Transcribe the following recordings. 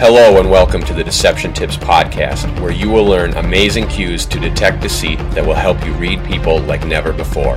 Hello, and welcome to the Deception Tips Podcast, where you will learn amazing cues to detect deceit that will help you read people like never before.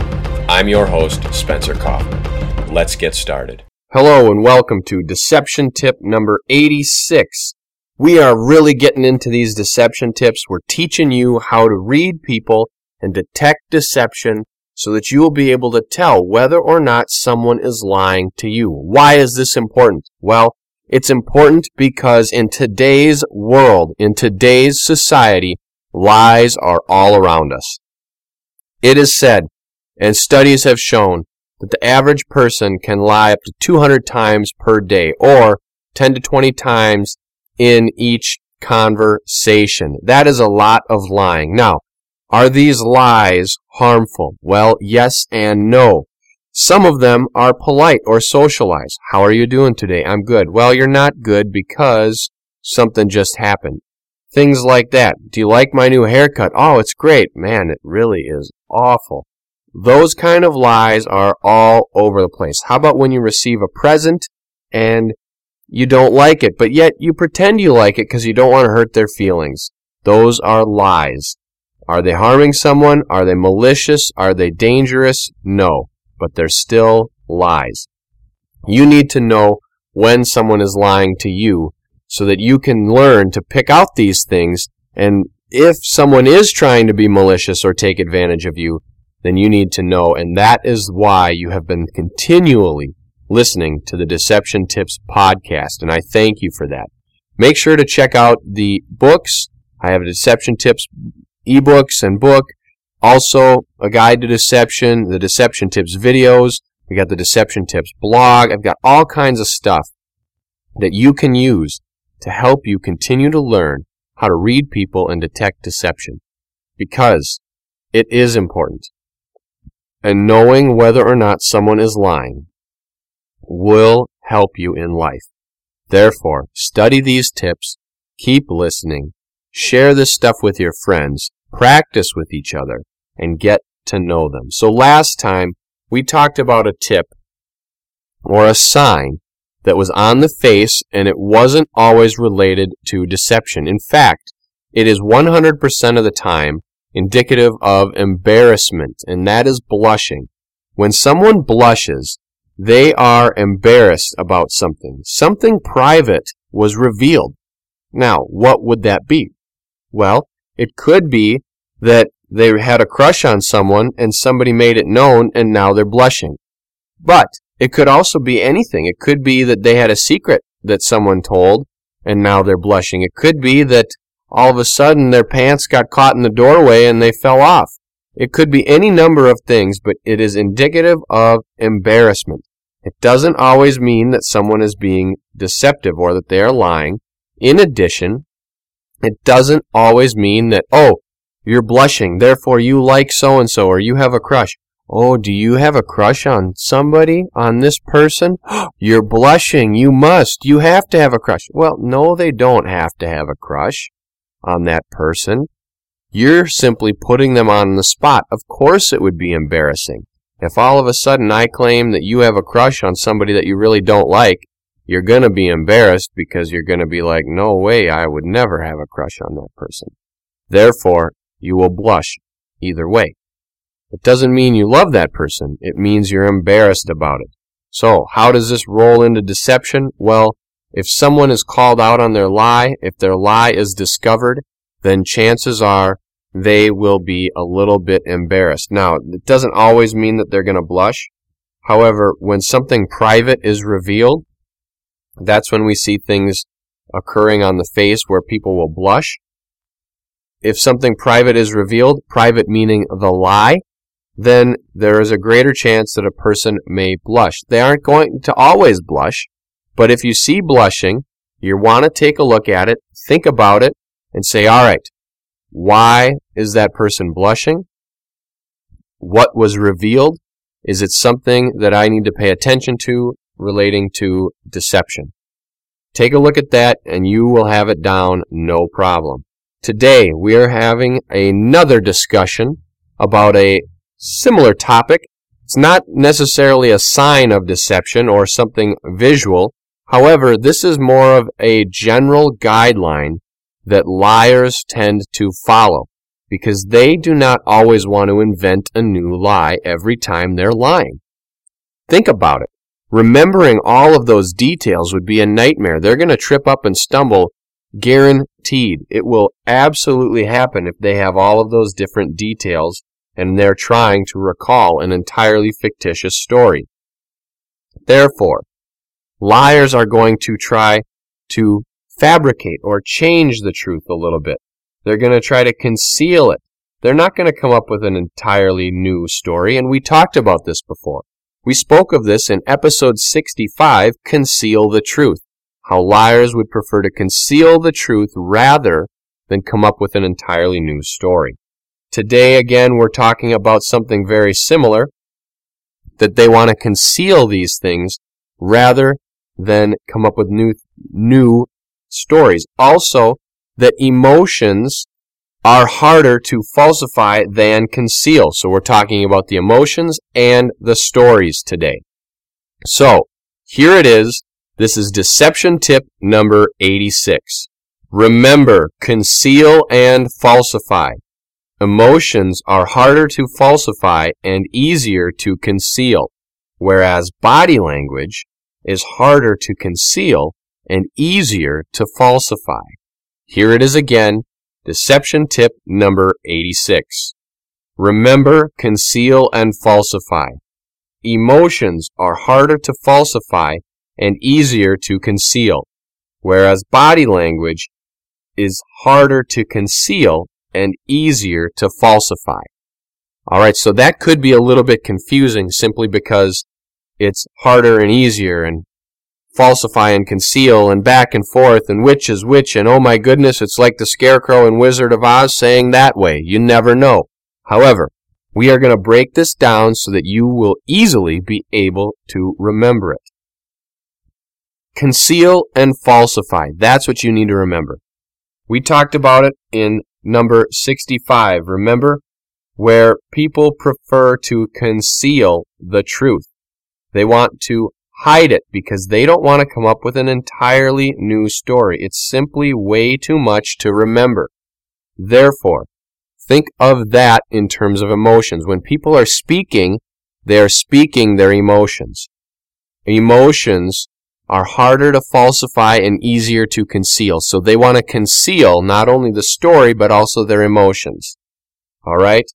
I'm your host, Spencer Coffman. Let's get started. Hello, and welcome to Deception Tip number 86. We are really getting into these deception tips. We're teaching you how to read people and detect deception so that you will be able to tell whether or not someone is lying to you. Why is this important? Well, it's important because in today's world, in today's society, lies are all around us. It is said, and studies have shown, that the average person can lie up to 200 times per day or 10 to 20 times in each conversation. That is a lot of lying. Now, are these lies harmful? Well, yes and no. Some of them are polite or socialized. How are you doing today? I'm good. Well, you're not good because something just happened. Things like that. Do you like my new haircut? Oh, it's great. Man, it really is awful. Those kind of lies are all over the place. How about when you receive a present and you don't like it, but yet you pretend you like it because you don't want to hurt their feelings? Those are lies. Are they harming someone? Are they malicious? Are they dangerous? No, but they're still lies. You need to know when someone is lying to you so that you can learn to pick out these things and if someone is trying to be malicious or take advantage of you, then you need to know. And that is why you have been continually listening to the Deception Tips podcast. And I thank you for that. Make sure to check out the books. I have a Deception Tips ebooks and book. Also, a guide to deception, the Deception Tips videos. We got the Deception Tips blog. I've got all kinds of stuff that you can use to help you continue to learn how to read people and detect deception. Because it is important and knowing whether or not someone is lying will help you in life. Therefore, study these tips, keep listening, share this stuff with your friends, practice with each other, and get to know them. So last time we talked about a tip or a sign that was on the face and it wasn't always related to deception. In fact, it is 100% of the time indicative of embarrassment, and that is blushing. When someone blushes, they are embarrassed about something. Something private was revealed. Now, what would that be? Well, it could be that they had a crush on someone and somebody made it known and now they're blushing. But it could also be anything. It could be that they had a secret that someone told and now they're blushing. It could be that all of a sudden their pants got caught in the doorway and they fell off. It could be any number of things, but it is indicative of embarrassment. It doesn't always mean that someone is being deceptive or that they are lying. In addition, it doesn't always mean that, oh, you're blushing, therefore you like so and so, or you have a crush. Oh, do you have a crush on somebody, on this person? You're blushing, you must, you have to have a crush. Well, no, they don't have to have a crush on that person. You're simply putting them on the spot. Of course it would be embarrassing. If all of a sudden I claim that you have a crush on somebody that you really don't like, you're going to be embarrassed because you're going to be like, no way, I would never have a crush on that person. Therefore, you will blush either way. It doesn't mean you love that person. It means you're embarrassed about it. So, how does this roll into deception? Well, if someone is called out on their lie, if their lie is discovered, then chances are they will be a little bit embarrassed. Now, it doesn't always mean that they're going to blush. However, when something private is revealed, that's when we see things occurring on the face where people will blush. If something private is revealed, private meaning the lie, then there is a greater chance that a person may blush. They aren't going to always blush, but if you see blushing, you want to take a look at it, think about it, and say, all right, why is that person blushing? What was revealed? Is it something that I need to pay attention to relating to deception? Take a look at that and you will have it down no problem. Today we are having another discussion about a similar topic. It's not necessarily a sign of deception or something visual, However, this is more of a general guideline that liars tend to follow because they do not always want to invent a new lie every time they're lying. Think about it. Remembering all of those details would be a nightmare. They're going to trip up and stumble, guaranteed. It will absolutely happen if they have all of those different details and they're trying to recall an entirely fictitious story. Therefore, liars are going to try to fabricate or change the truth a little bit. They're going to try to conceal it. They're not going to come up with an entirely new story, and we talked about this before. We spoke of this in episode 65, Conceal the Truth, how liars would prefer to conceal the truth rather than come up with an entirely new story. Today, again, we're talking about something very similar, that they want to conceal these things rather than come up with new, new stories. Also, that emotions are harder to falsify than conceal. So we're talking about the emotions and the stories today. So, here it is. This is deception tip number 86. Remember, conceal and falsify. Emotions are harder to falsify and easier to conceal, whereas body language is harder to conceal and easier to falsify. Here it is again, deception tip number 86. Remember, conceal, and falsify. Emotions are harder to falsify and easier to conceal, whereas body language is harder to conceal and easier to falsify. Alright, so that could be a little bit confusing simply because it's harder and easier and falsify and conceal and back and forth and which is which and oh my goodness, it's like the Scarecrow and Wizard of Oz saying that way. You never know. However, we are going to break this down so that you will easily be able to remember it. Conceal and falsify. That's what you need to remember. We talked about it in number 65. Remember? Where people prefer to conceal the truth. They want to hide it because they don't want to come up with an entirely new story. It's simply way too much to remember. Therefore, think of that in terms of emotions. When people are speaking, they are speaking their emotions. Emotions are harder to falsify and easier to conceal. So they want to conceal not only the story, but also their emotions. Alright?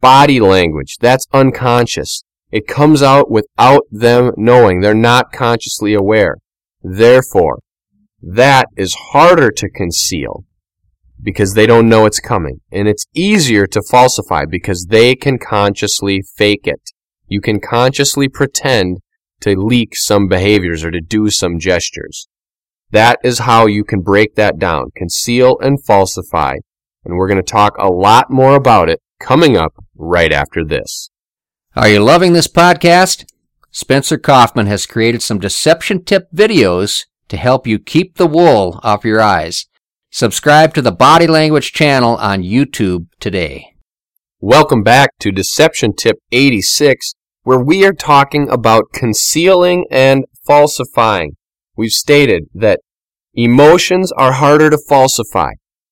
Body language. That's unconscious. It comes out without them knowing. They're not consciously aware. Therefore, that is harder to conceal because they don't know it's coming. And it's easier to falsify because they can consciously fake it. You can consciously pretend to leak some behaviors or to do some gestures. That is how you can break that down. Conceal and falsify. And we're going to talk a lot more about it coming up right after this. Are you loving this podcast? Spencer Coffman has created some deception tip videos to help you keep the wool off your eyes. Subscribe to the Body Language channel on YouTube today. Welcome back to Deception Tip 86, where we are talking about concealing and falsifying. We've stated that emotions are harder to falsify.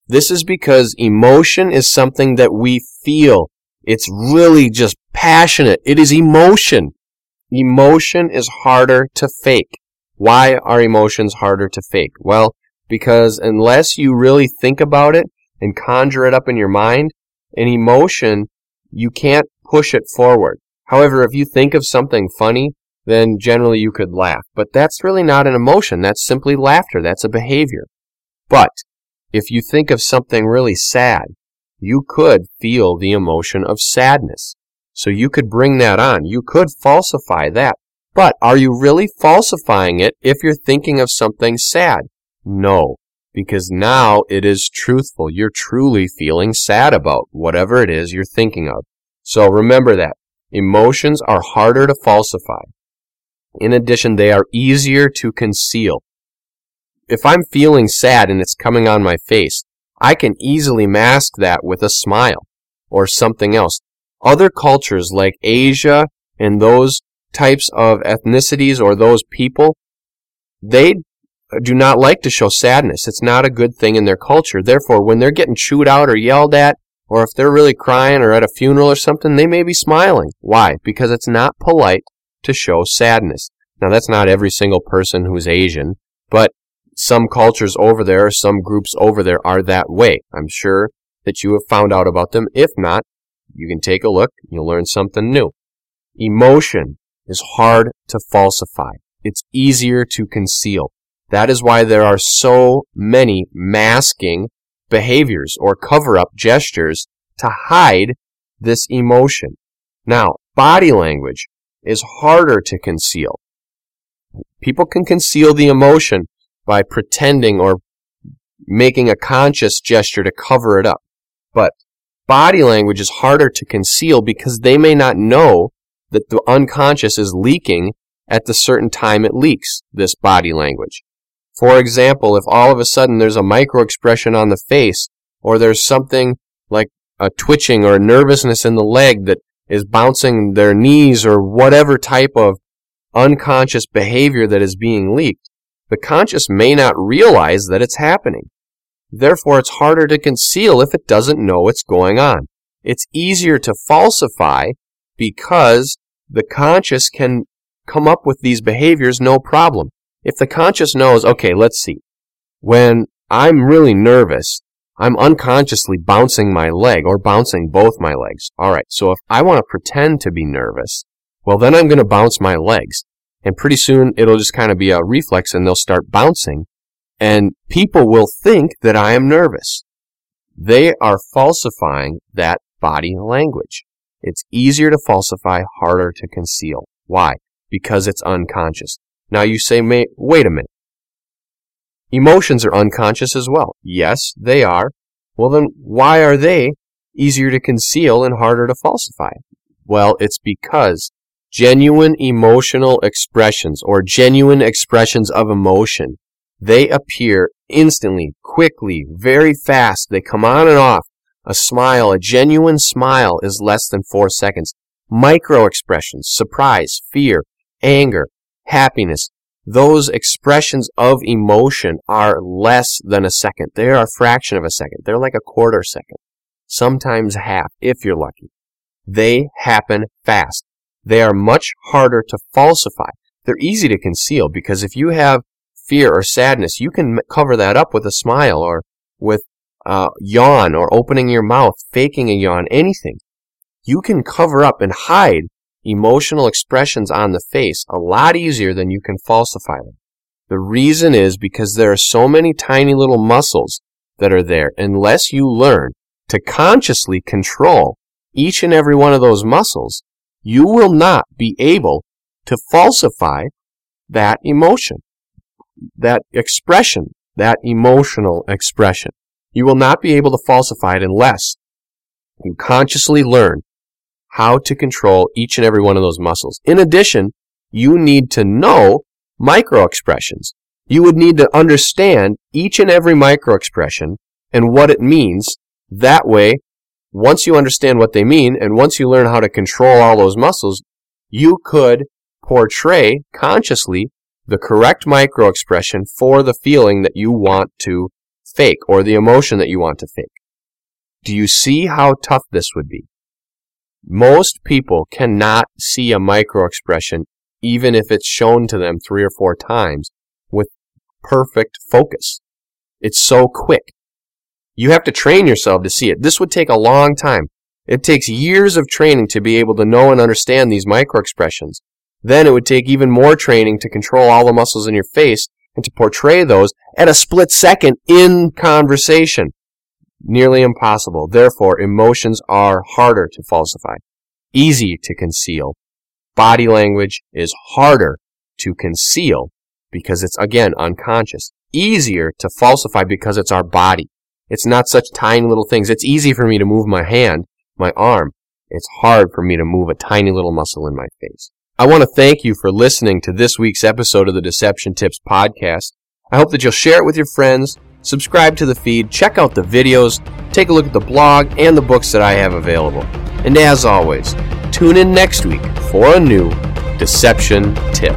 This is because emotion is something that we feel. It's really just passionate. It is emotion. Emotion is harder to fake. Why are emotions harder to fake? Well, because unless you really think about it and conjure it up in your mind, an emotion, you can't push it forward. However, if you think of something funny, then generally you could laugh. But that's really not an emotion. That's simply laughter. That's a behavior. But if you think of something really sad, you could feel the emotion of sadness. So you could bring that on. You could falsify that. But are you really falsifying it if you're thinking of something sad? No, because now it is truthful. You're truly feeling sad about whatever it is you're thinking of. So remember that. Emotions are harder to falsify. In addition, they are easier to conceal. If I'm feeling sad and it's coming on my face, I can easily mask that with a smile or something else other cultures like Asia and those types of ethnicities or those people, they do not like to show sadness. It's not a good thing in their culture. Therefore, when they're getting chewed out or yelled at, or if they're really crying or at a funeral or something, they may be smiling. Why? Because it's not polite to show sadness. Now, that's not every single person who's Asian, but some cultures over there, some groups over there are that way. I'm sure that you have found out about them. If not, you can take a look. You'll learn something new. Emotion is hard to falsify. It's easier to conceal. That is why there are so many masking behaviors or cover up gestures to hide this emotion. Now, body language is harder to conceal. People can conceal the emotion by pretending or making a conscious gesture to cover it up. But body language is harder to conceal because they may not know that the unconscious is leaking at the certain time it leaks this body language. For example, if all of a sudden there's a micro expression on the face, or there's something like a twitching or a nervousness in the leg that is bouncing their knees or whatever type of unconscious behavior that is being leaked, the conscious may not realize that it's happening. Therefore, it's harder to conceal if it doesn't know what's going on. It's easier to falsify because the conscious can come up with these behaviors no problem. If the conscious knows, okay, let's see, when I'm really nervous, I'm unconsciously bouncing my leg or bouncing both my legs. Alright, so if I want to pretend to be nervous, well then I'm going to bounce my legs. And pretty soon it'll just kind of be a reflex and they'll start bouncing. And people will think that I am nervous. They are falsifying that body language. It's easier to falsify, harder to conceal. Why? Because it's unconscious. Now you say, wait a minute. Emotions are unconscious as well. Yes, they are. Well then, why are they easier to conceal and harder to falsify? Well, it's because genuine emotional expressions or genuine expressions of emotion, they appear instantly, quickly, very fast. They come on and off. A smile, a genuine smile is less than four seconds. Micro expressions, surprise, fear, anger, happiness, those expressions of emotion are less than a second. They're a fraction of a second. They're like a quarter second. Sometimes half, if you're lucky. They happen fast. They are much harder to falsify. They're easy to conceal because if you have fear or sadness, you can cover that up with a smile or with a yawn or opening your mouth, faking a yawn, anything. You can cover up and hide emotional expressions on the face a lot easier than you can falsify them. The reason is because there are so many tiny little muscles that are there. Unless you learn to consciously control each and every one of those muscles, you will not be able to falsify that emotion, that expression, that emotional expression. You will not be able to falsify it unless you consciously learn how to control each and every one of those muscles. In addition, you need to know micro expressions. You would need to understand each and every micro expression and what it means. That way, once you understand what they mean and once you learn how to control all those muscles, you could portray consciously the correct micro expression for the feeling that you want to fake or the emotion that you want to fake. Do you see how tough this would be? Most people cannot see a micro expression even if it's shown to them three or four times with perfect focus. It's so quick. You have to train yourself to see it. This would take a long time. It takes years of training to be able to know and understand these micro expressions. Then it would take even more training to control all the muscles in your face and to portray those at a split second in conversation nearly impossible. Therefore, emotions are harder to falsify, easy to conceal. Body language is harder to conceal because it's, again, unconscious. Easier to falsify because it's our body. It's not such tiny little things. It's easy for me to move my hand, my arm. It's hard for me to move a tiny little muscle in my face. I want to thank you for listening to this week's episode of the Deception Tips podcast. I hope that you'll share it with your friends subscribe to the feed, check out the videos, take a look at the blog and the books that I have available. And as always, tune in next week for a new deception tip.